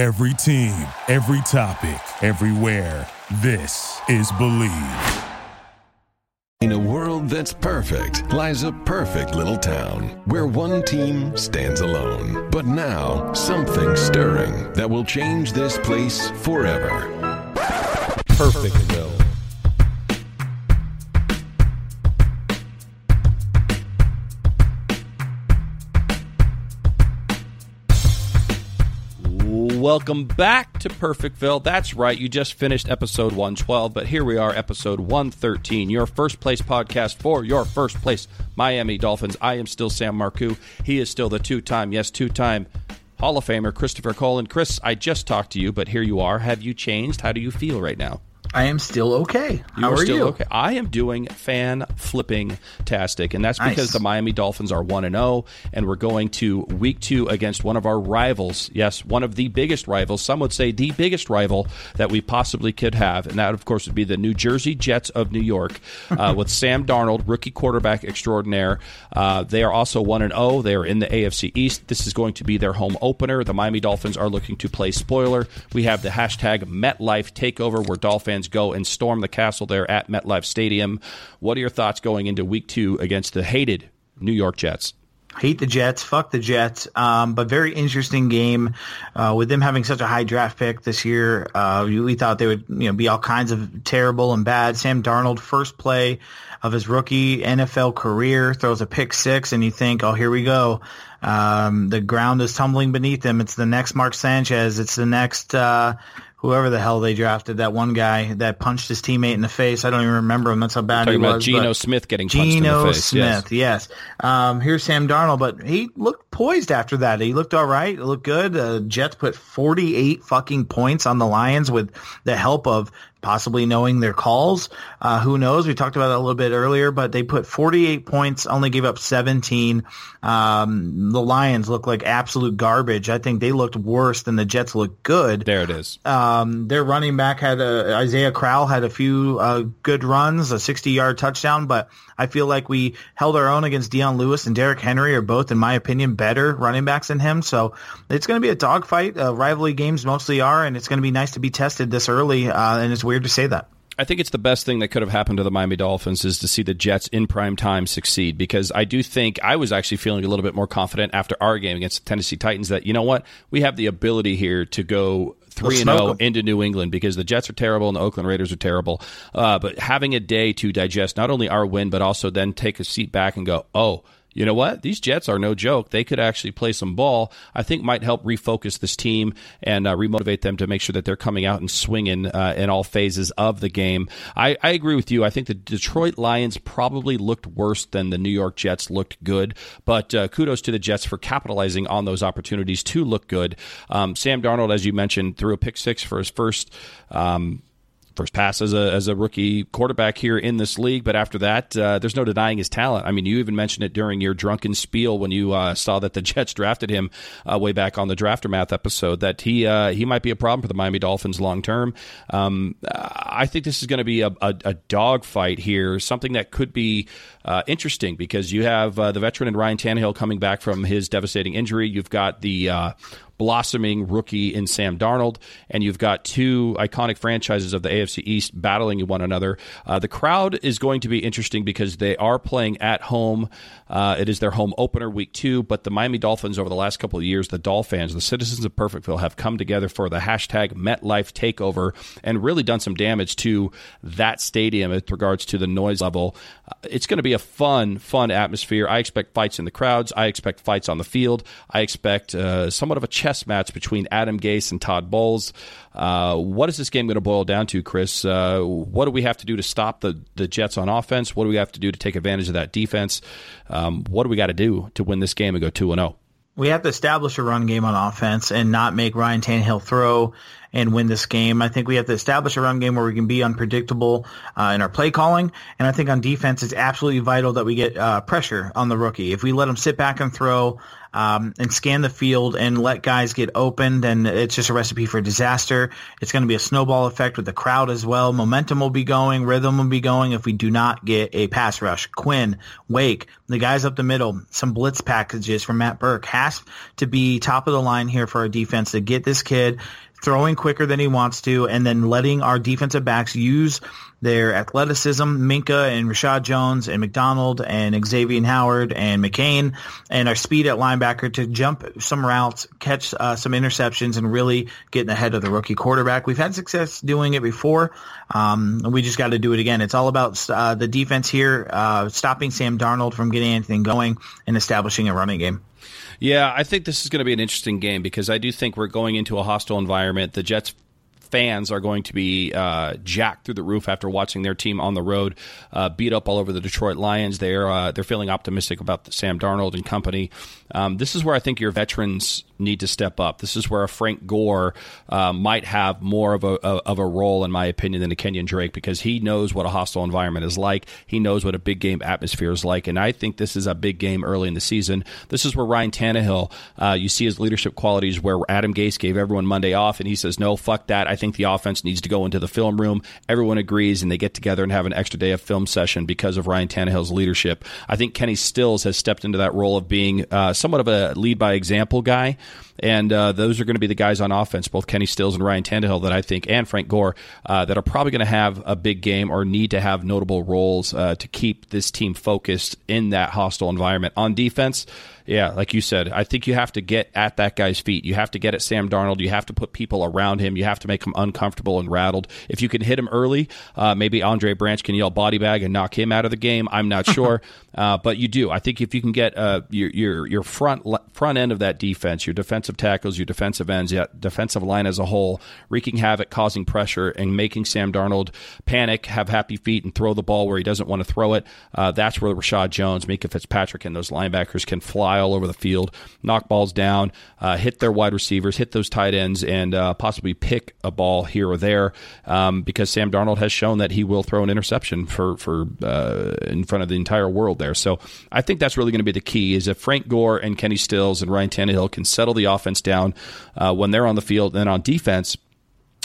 Every team, every topic, everywhere. This is Bleav. In a world that's perfect lies a perfect little town where one team stands alone. But now, something stirring that will change this place forever. Perfectville. Welcome back to Perfectville. That's right, you just finished episode 112, but here we are, episode 113, your first place podcast for your first place Miami Dolphins. I am still Sam Marcoux. He is still the two time, yes, two time Hall of Famer, Christopher Cole. Chris, I just talked to you, but here you are. Have you changed? How do you feel right now? I am still okay. You How are, you? okay. I am doing fan flipping tastic, and that's because Nice. the Miami Dolphins are one and zero, and we're going to week two against one of our rivals. Yes, one of the biggest rivals. Some would say the biggest rival that we possibly could have, and that of course would be the New Jersey Jets of New York, uh, with Sam Darnold, rookie quarterback extraordinaire. Uh, they are also one and zero. They are in the AFC East. This is going to be their home opener. The Miami Dolphins are looking to play spoiler. We have the hashtag MetLife Takeover, where Dolphins go and storm the castle there at MetLife Stadium. What are your thoughts going into Week Two against the hated New York Jets? Hate the Jets. Fuck the Jets. Um, but very interesting game. Uh, with them having such a high draft pick this year, uh, we thought they would you know be all kinds of terrible and bad. Sam Darnold, first play of his rookie NFL career, throws a pick six, and you think, oh, here we go. Um, the ground is tumbling beneath him. It's the next Mark Sanchez. It's the next. Uh, Whoever the hell they drafted, that one guy that punched his teammate in the face. I don't even remember him. That's how bad Talking he about was. Geno Smith getting punched in Geno the face. Smith, Yes. yes. Um, here's Sam Darnold, but he looked poised after that. He looked all right. It looked good. Uh, Jets put 48 fucking points on the Lions with the help of possibly knowing their calls. Uh, who knows? We talked about that a little bit earlier, but they put 48 points, only gave up 17. Um, the Lions look like absolute garbage. I think they looked worse than the Jets looked good. There it is. Um, their running back had a, Isaiah Crowell had a few uh, good runs, a 60 yard touchdown, but I feel like we held our own against Dion Lewis and Derrick Henry are both, in my opinion, better running backs than him. So it's going to be a dogfight. Uh, rivalry games mostly are, and it's going to be nice to be tested this early. Uh, and it's weird to say that. I think it's the best thing that could have happened to the Miami Dolphins is to see the Jets in prime time succeed because I do think I was actually feeling a little bit more confident after our game against the Tennessee Titans that you know what we have the ability here to go three and zero 'em. into New England because the Jets are terrible and the Oakland Raiders are terrible. Uh, but having a day to digest not only our win but also then take a seat back and go, oh. You know what? These Jets are no joke. They could actually play some ball. I think might help refocus this team and uh, remotivate them to make sure that they're coming out and swinging uh, in all phases of the game. I, I agree with you. I think the Detroit Lions probably looked worse than the New York Jets looked good, but uh, kudos to the Jets for capitalizing on those opportunities to look good. Um, Sam Darnold, as you mentioned, threw a pick six for his first. Um, first pass as a as a rookie quarterback here in this league. But after that, uh, there's no denying his talent. I mean, you even mentioned it during your drunken spiel when you uh, saw that the Jets drafted him uh, way back on the Draftermath episode. That he uh, he might be a problem for the Miami Dolphins long term. Um, I think this is going to be a, a, a dog fight here, something that could be uh, interesting because you have uh, the veteran and Ryan Tannehill coming back from his devastating injury. You've got the blossoming rookie in Sam Darnold, and you've got two iconic franchises of the AFC East battling one another. Uh, the crowd is going to be interesting because they are playing at home. Uh, it is their home opener, week two, but the Miami Dolphins over the last couple of years, the Dolphins, the citizens of Perfectville, have come together for the hashtag MetLife Takeover and really done some damage to that stadium with regards to the noise level. Uh, it's going to be a fun, fun atmosphere. I expect fights in the crowds. I expect fights on the field. I expect uh, somewhat of a chess match between Adam Gase and Todd Bowles. Uh, what is this game going to boil down to, Chris? Uh, what do we have to do to stop the, the Jets on offense? What do we have to do to take advantage of that defense? Um, what do we got to do to win this game and go 2 0? We have to establish a run game on offense and not make Ryan Tannehill throw and win this game. I think we have to establish a run game where we can be unpredictable uh, in our play calling, and I think on defense it's absolutely vital that we get uh, pressure on the rookie. If we let him sit back and throw um, and scan the field and let guys get open, then it's just a recipe for disaster. It's going to be a snowball effect with the crowd as well. Momentum will be going, rhythm will be going if we do not get a pass rush. Quinn, Wake, the guys up the middle, some blitz packages from Matt Burke has to be top of the line here for our defense to get this kid throwing quicker than he wants to, and then letting our defensive backs use their athleticism, Minkah and Reshad Jones and McDonald and Xavier Howard and McCain, and our speed at linebacker to jump some routes, catch uh, some interceptions, and really get ahead of the rookie quarterback. We've had success doing it before. Um, we just got to do it again. It's all about uh, the defense here, uh, stopping Sam Darnold from getting anything going and establishing a running game. Yeah, I think this is going to be an interesting game because I do think we're going into a hostile environment. The Jets fans are going to be uh, jacked through the roof after watching their team on the road uh, beat up all over the Detroit Lions. They're uh, they're feeling optimistic about Sam Darnold and company. Um, this is where I think your veterans need to step up. This is where a Frank Gore uh, might have more of a, of a role, in my opinion, than a Kenyan Drake because he knows what a hostile environment is like. He knows what a big game atmosphere is like, and I think this is a big game early in the season. This is where Ryan Tannehill, uh, you see his leadership qualities, where Adam Gase gave everyone Monday off, and he says, "No, fuck that. I think the offense needs to go into the film room." Everyone agrees, and they get together and have an extra day of film session because of Ryan Tannehill's leadership. I think Kenny Stills has stepped into that role of being uh, somewhat of a lead by example guy. And uh, those are going to be the guys on offense, both Kenny Stills and Ryan Tannehill, that I think, and Frank Gore, uh, that are probably going to have a big game or need to have notable roles uh, to keep this team focused in that hostile environment. On defense, yeah, like you said, I think you have to get at that guy's feet. You have to get at Sam Darnold. You have to put people around him. You have to make him uncomfortable and rattled. If you can hit him early, uh, maybe Andre Branch can yell body bag and knock him out of the game. I'm not sure, uh, but you do. I think if you can get uh, your your your front front end of that defense, your defensive tackles, your defensive ends, your defensive line as a whole, wreaking havoc, causing pressure, and making Sam Darnold panic, have happy feet, and throw the ball where he doesn't want to throw it. Uh, that's where Reshad Jones, Minkah Fitzpatrick, and those linebackers can fly all over the field, knock balls down, uh, hit their wide receivers, hit those tight ends, and uh, possibly pick a ball here or there. Um, because Sam Darnold has shown that he will throw an interception for for uh, in front of the entire world there. So I think that's really going to be the key. Is if Frank Gore and Kenny Stills and Ryan Tannehill can settle the offense down uh, when they're on the field, and on defense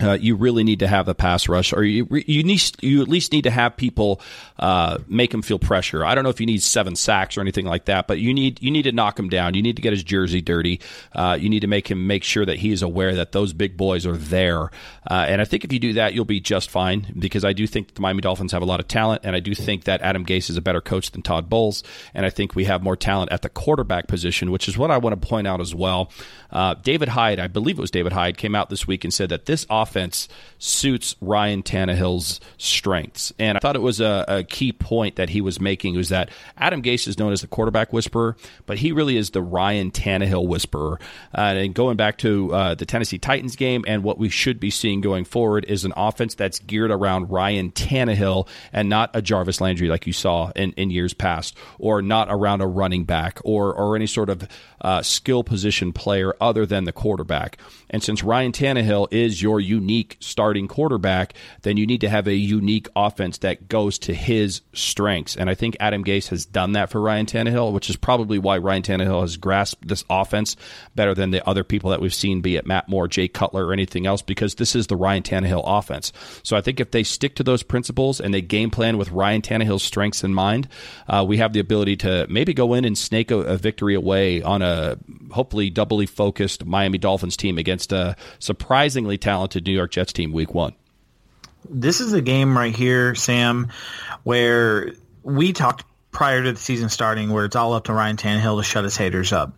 uh, you really need to have the pass rush, or you you need you at least need to have people uh, make him feel pressure. I don't know if you need seven sacks or anything like that, but you need you need to knock him down. You need to get his jersey dirty. Uh, you need to make him make sure that he is aware that those big boys are there. Uh, and I think if you do that, you'll be just fine. Because I do think the Miami Dolphins have a lot of talent, and I do think that Adam Gase is a better coach than Todd Bowles, and I think we have more talent at the quarterback position, which is what I want to point out as well. Uh, David Hyde, I believe it was David Hyde, came out this week and said that this offense offense suits Ryan Tannehill's strengths. And I thought it was a, a, key point that he was making was that Adam Gase is known as the quarterback whisperer, but he really is the Ryan Tannehill whisperer. Uh, and going back to uh, the Tennessee Titans game and what we should be seeing going forward is an offense that's geared around Ryan Tannehill and not a Jarvis Landry like you saw in, in years past, or not around a running back or, or any sort of uh, skill position player other than the quarterback. And since Ryan Tannehill is your unique starting quarterback, then you need to have a unique offense that goes to his strengths. And I think Adam Gase has done that for Ryan Tannehill, which is probably why Ryan Tannehill has grasped this offense better than the other people that we've seen, be it Matt Moore, Jay Cutler, or anything else, because this is the Ryan Tannehill offense. So I think if they stick to those principles and they game plan with Ryan Tannehill's strengths in mind, uh, we have the ability to maybe go in and snake a, a victory away on a hopefully doubly focused Miami Dolphins team against a surprisingly talented New York Jets team week one. This is a game right here, Sam, where we talked prior to the season starting where it's all up to Ryan Tannehill to shut his haters up.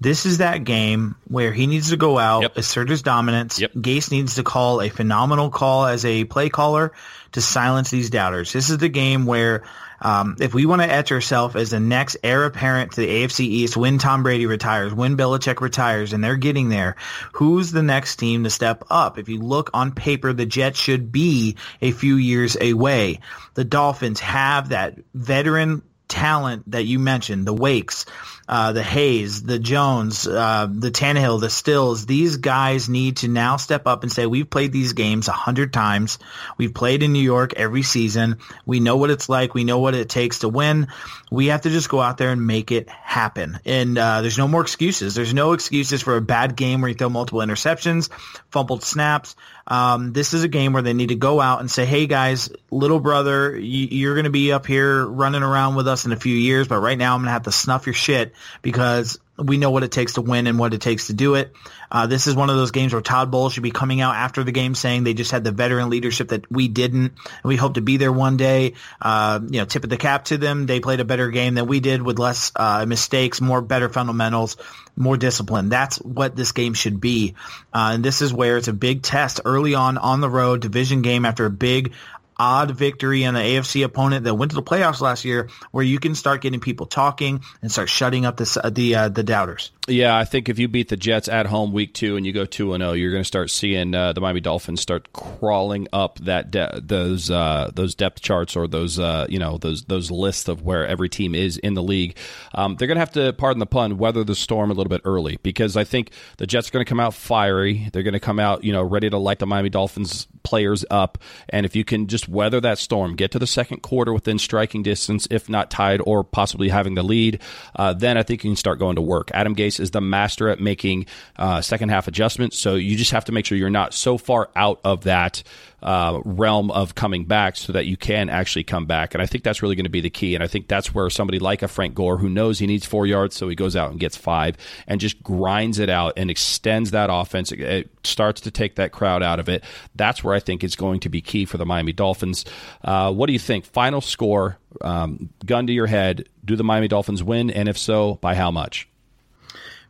This is that game where he needs to go out, yep. assert his dominance. Yep. Gase needs to call a phenomenal call as a play caller to silence these doubters. This is the game where um, if we want to etch ourselves as the next heir apparent to the AFC East when Tom Brady retires, when Belichick retires, and they're getting there, who's the next team to step up? If you look on paper, the Jets should be a few years away. The Dolphins have that veteran talent that you mentioned, the Wakes, uh, the Hayes, the Jones, uh, the Tannehill, the Stills, these guys need to now step up and say, we've played these games a hundred times. We've played in New York every season. We know what it's like. We know what it takes to win. We have to just go out there and make it happen. And uh, there's no more excuses. There's no excuses for a bad game where you throw multiple interceptions, fumbled snaps. Um, this is a game where they need to go out and say, "Hey guys, little brother, you, are going to be up here running around with us in a few years, but right now I'm going to have to snuff your shit because we know what it takes to win and what it takes to do it. Uh, this is one of those games where Todd Bowles should be coming out after the game saying they just had the veteran leadership that we didn't, and we hope to be there one day. Uh, you know, tip of the cap to them. They played a better game than we did with less uh, mistakes, more better fundamentals, more discipline. That's what this game should be. Uh, and this is where it's a big test early on on the road, division game after a big odd victory on the AFC opponent that went to the playoffs last year, where you can start getting people talking and start shutting up the the uh, the doubters. Yeah, I think if you beat the Jets at home week two and you go two and zero, oh, you're going to start seeing uh, the Miami Dolphins start crawling up that de- those uh, those depth charts or those uh, you know those those lists of where every team is in the league. Um, they're going to have to, pardon the pun, weather the storm a little bit early because I think the Jets are going to come out fiery. They're going to come out you know ready to light the Miami Dolphins players up, and if you can just weather that storm, get to the second quarter within striking distance, if not tied or possibly having the lead, uh, then I think you can start going to work. Adam Gase is the master at making uh, second half adjustments, so you just have to make sure you're not so far out of that uh, realm of coming back so that you can actually come back. And I think that's really going to be the key. And I think that's where somebody like a Frank Gore, who knows he needs four yards, so he goes out and gets five and just grinds it out and extends that offense. It starts to take that crowd out of it. That's where I think it's going to be key for the Miami Dolphins. Uh, what do you think? Final score, um, gun to your head. Do the Miami Dolphins win? And if so, by how much?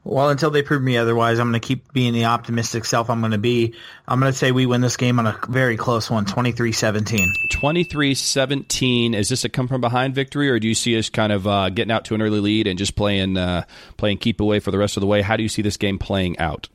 Well, until they prove me otherwise, I'm going to keep being the optimistic self I'm going to be. I'm going to say we win this game on a very close one, 23-17. 23-17. Is this a come from behind victory, or do you see us kind of uh, getting out to an early lead and just playing uh, playing keep away for the rest of the way? How do you see this game playing out?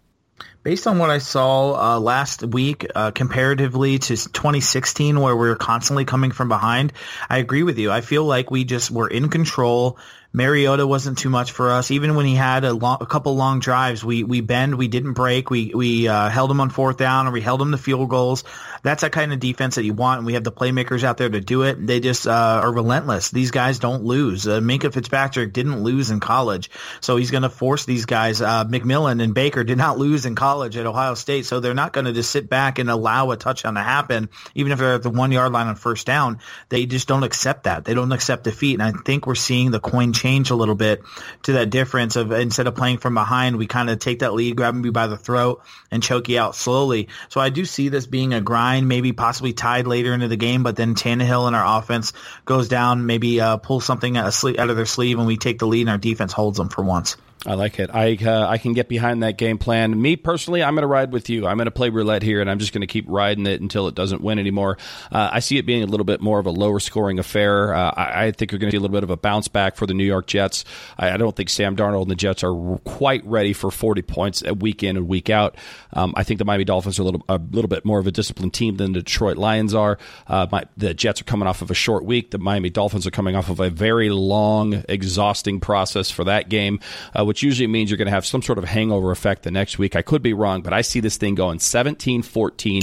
Based on what I saw uh, last week, uh, comparatively to 2016, where we were constantly coming from behind, I agree with you. I feel like we just were in control. Mariota wasn't too much for us. Even when he had a, long, a couple long drives, we we bend, we didn't break, we we uh, held him on fourth down, or we held him to field goals. That's that kind of defense that you want, and we have the playmakers out there to do it. They just uh, are relentless. These guys don't lose. Uh, Minkah Fitzpatrick didn't lose in college, so he's going to force these guys. Uh, McMillan and Baker did not lose in college at Ohio State, so they're not going to just sit back and allow a touchdown to happen, even if they're at the one yard line on first down. They just don't accept that. They don't accept defeat, and I think we're seeing the coin change change a little bit to that difference of instead of playing from behind, we kind of take that lead, grab you by the throat, and choke you out slowly. So I do see this being a grind, maybe possibly tied later into the game, but then Tannehill and our offense goes down, maybe uh, pull something out of their sleeve, and we take the lead, and our defense holds them for once. I like it. I uh, I can get behind that game plan. Me personally, I'm going to ride with you. I'm going to play roulette here, and I'm just going to keep riding it until it doesn't win anymore. Uh, I see it being a little bit more of a lower scoring affair. Uh, I, I, think you're going to see a little bit of a bounce back for the New York Jets. I, I, don't think Sam Darnold and the Jets are quite ready for 40 points a week in and week out. Um, I think the Miami Dolphins are a little a little bit more of a disciplined team than the Detroit Lions are. Uh, my, the Jets are coming off of a short week. The Miami Dolphins are coming off of a very long, exhausting process for that game, uh, which usually means you're going to have some sort of hangover effect the next week. I could be wrong, but I see this thing going 17 14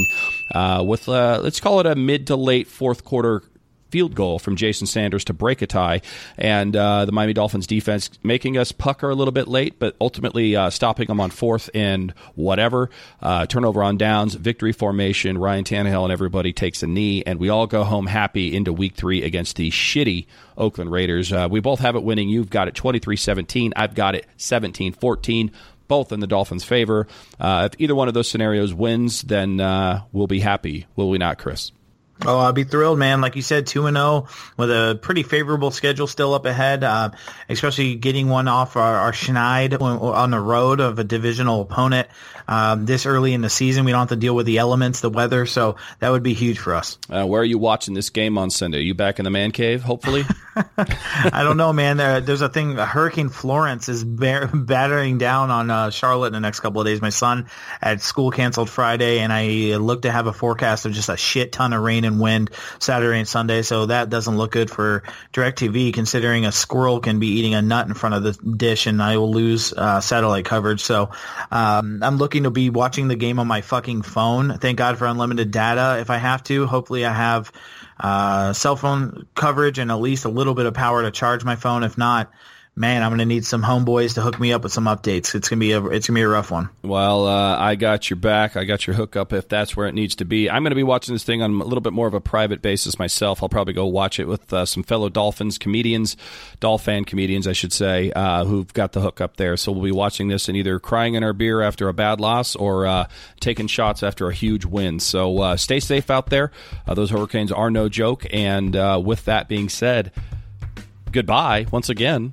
uh, with, uh, let's call it a mid to late fourth quarter field goal from Jason Sanders to break a tie, and uh, the Miami Dolphins defense making us pucker a little bit late, but ultimately uh, stopping them on fourth and whatever. Uh, turnover on downs, victory formation. Ryan Tannehill and everybody takes a knee, and we all go home happy into Week Three against the shitty Oakland Raiders. Uh, we both have it winning. You've got it 23-17. I've got it 17-14 both in the Dolphins' favor. Uh, if either one of those scenarios wins, then uh, we'll be happy, will we not, Chris? Oh, I'll be thrilled, man. Like you said, 2 and 0 with a pretty favorable schedule still up ahead, uh, especially getting one off our, our Schneid on the road of a divisional opponent um, this early in the season. We don't have to deal with the elements, the weather, so that would be huge for us. Uh, where are you watching this game on Sunday? Are you back in the man cave, hopefully? I don't know, man. There, there's a thing. Hurricane Florence is battering down on uh, Charlotte in the next couple of days. My son had school canceled Friday, and I look to have a forecast of just a shit ton of rain and wind Saturday and Sunday. So that doesn't look good for Directv, considering a squirrel can be eating a nut in front of the dish, and I will lose uh, satellite coverage. So um, I'm looking to be watching the game on my fucking phone. Thank God for unlimited data if I have to. Hopefully, I have uh, cell phone coverage and at least a little bit of power to charge my phone. If not, man, I'm to need some homeboys to hook me up with some updates. It's to be a it's to be a rough one. Well, uh, I got your back. I got your hookup if that's where it needs to be. I'm to be watching this thing on a little bit more of a private basis myself. I'll probably go watch it with uh, some fellow Dolphins comedians, Dolphin comedians, I should say, uh, who've got the hookup there. So we'll be watching this and either crying in our beer after a bad loss or uh, taking shots after a huge win. So uh, stay safe out there. Uh, those hurricanes are no joke. And with that being said, goodbye once again